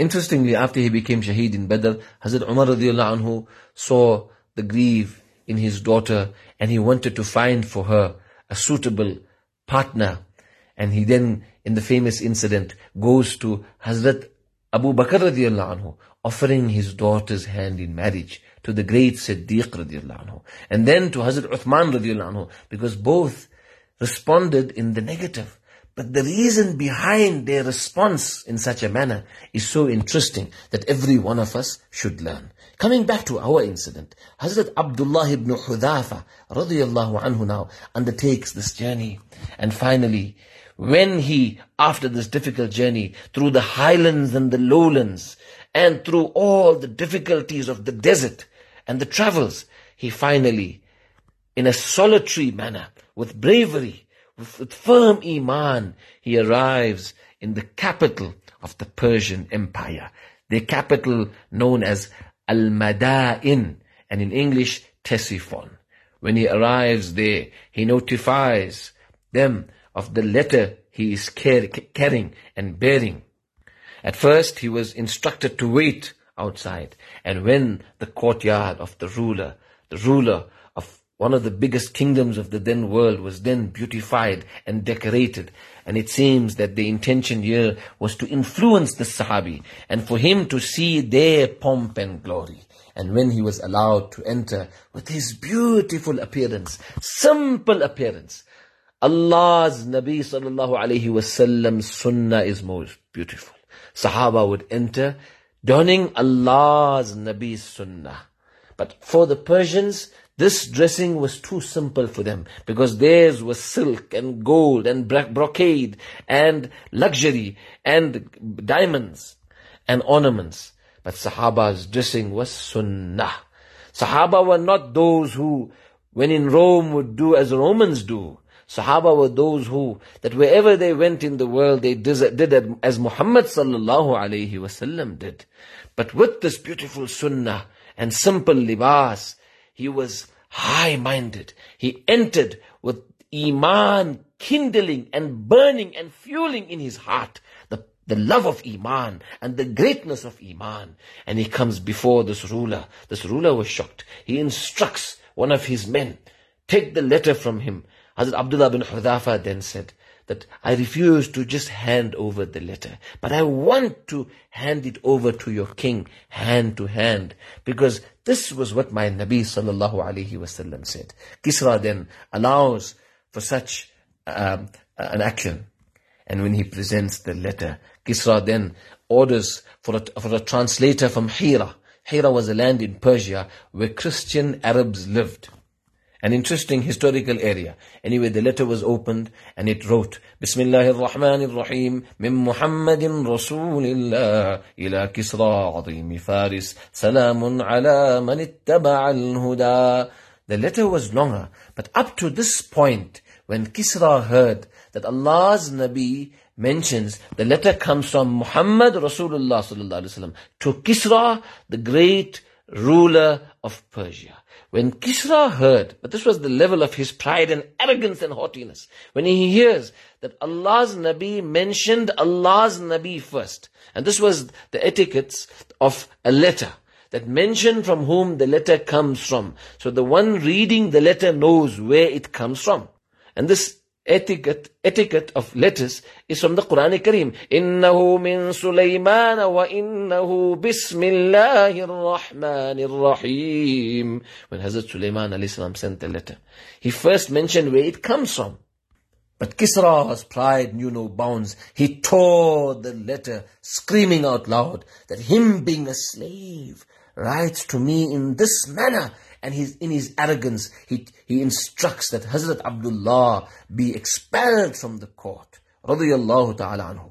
Interestingly, after he became Shaheed in Badr, Hazrat Umar radiallahu anhu saw the grief in his daughter and he wanted to find for her a suitable partner. And he then, in the famous incident, goes to Hazrat Abu Bakr radiallahu anhu, offering his daughter's hand in marriage to the great Siddiq radiallahu anhu. And then to Hazrat Uthman radiallahu anhu, because both responded in the negative. But the reason behind their response in such a manner is so interesting that every one of us should learn. Coming back to our incident, Hazrat Abdullah ibn Hudhafa radiallahu anhu now undertakes this journey. And finally, when he, after this difficult journey, through the highlands and the lowlands, and through all the difficulties of the desert and the travels, he finally, in a solitary manner, with bravery, with firm iman, he arrives in the capital of the Persian Empire, the capital known as Al-Madain, and in English, Ctesiphon. When he arrives there, he notifies them of the letter he is carrying and bearing. At first, he was instructed to wait outside, and when the courtyard of the ruler, the ruler one of the biggest kingdoms of the then world was then beautified and decorated. And it seems that the intention here was to influence the Sahabi and for him to see their pomp and glory. And when he was allowed to enter with his beautiful appearance, simple appearance, Allah's Nabi sallallahu alayhi wasallam sunnah is most beautiful. Sahaba would enter donning Allah's Nabi's sunnah. But for the Persians, this dressing was too simple for them because theirs was silk and gold and brocade and luxury and diamonds and ornaments. But Sahaba's dressing was sunnah. Sahaba were not those who, when in Rome, would do as Romans do. Sahaba were those who, that wherever they went in the world, they did as Muhammad sallallahu alayhi wasallam did. But with this beautiful sunnah and simple libas, he was high-minded. He entered with iman kindling and burning and fueling in his heart the, the love of iman and the greatness of iman. And he comes before this ruler. This ruler was shocked. He instructs one of his men, take the letter from him. Hazrat Abdullah bin Hudhafa then said, that I refuse to just hand over the letter, but I want to hand it over to your king hand to hand because this was what my Nabi sallallahu alaihi wasallam said. Kisra then allows for such um, an action. And when he presents the letter, Kisra then orders for a, for a translator from Hira. Hira was a land in Persia where Christian Arabs lived. An interesting historical area. Anyway, the letter was opened and it wrote, Bismillah ar-Rahman ar-Rahim, min Muhammadin Rasulillah, ila Kisra azimi Faris, salamun ala man ittaba al-huda. The letter was longer, but up to this point, when Kisra heard that Allah's Nabi mentions the letter comes from Muhammad Rasulullah sallallahu alaihi wasallam to Kisra, the great ruler of Persia. When Kisra heard, but this was the level of his pride and arrogance and haughtiness, when he hears that Allah's Nabi mentioned Allah's Nabi first, and this was the etiquettes of a letter, that mention from whom the letter comes from. So the one reading the letter knows where it comes from. And this etiquette, etiquette of letters is from the Quran Kareem. wa inna hu وإنه بسم الله الرحمن الرحيم. When Hazrat Sulaiman alayhi sent the letter, he first mentioned where it comes from. But Kisra's pride knew no bounds. He tore the letter, screaming out loud that him being a slave writes to me in this manner and he's in his arrogance, he, he instructs that Hazrat Abdullah be expelled from the court. Radiallahu ta'ala anhu.